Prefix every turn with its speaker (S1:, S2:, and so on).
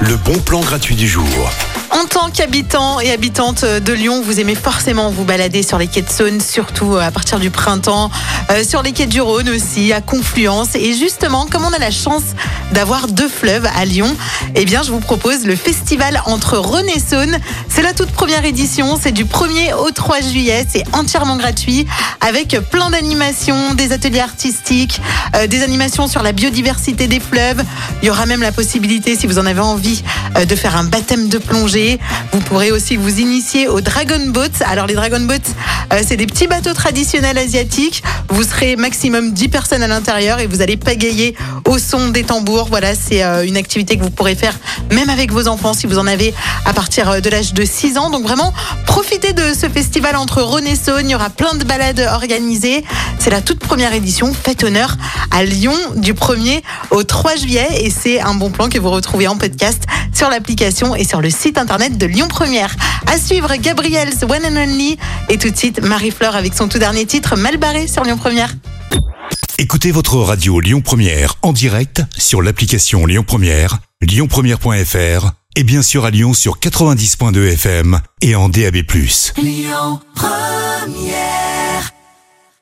S1: le bon plan gratuit du jour.
S2: En tant qu'habitant et habitante de Lyon, vous aimez forcément vous balader sur les quais de Saône, surtout à partir du printemps, euh, sur les quais du Rhône aussi, à Confluence. Et justement, comme on a la chance d'avoir deux fleuves à Lyon, eh bien, je vous propose le festival entre Rhône et Saône. C'est la toute première édition, c'est du 1er au 3 juillet, c'est entièrement gratuit, avec plein d'animations, des ateliers artistiques, euh, des animations sur la biodiversité des fleuves. Il y aura même la possibilité, si vous en avez envie, euh, de faire un baptême de plongée. Vous pourrez aussi vous initier aux Dragon Boats. Alors les Dragon Boats, euh, c'est des petits bateaux traditionnels asiatiques. Vous serez maximum 10 personnes à l'intérieur et vous allez pagayer au son des tambours. Voilà, c'est euh, une activité que vous pourrez faire même avec vos enfants si vous en avez à partir de l'âge de 6 ans. Donc vraiment, profitez de ce festival entre Rhône et. Il y aura plein de balades organisées. C'est la toute première édition. Faites honneur à Lyon du 1er au 3 juillet et c'est un bon plan que vous retrouvez en podcast sur l'application et sur le site internet de Lyon Première. À suivre Gabriel's One and Only et tout de suite Marie-Fleur avec son tout dernier titre Mal barré sur Lyon Première.
S1: Écoutez votre radio Lyon Première en direct sur l'application Lyon Première, lyonpremière.fr et bien sûr à Lyon sur 90.2 FM et en DAB+.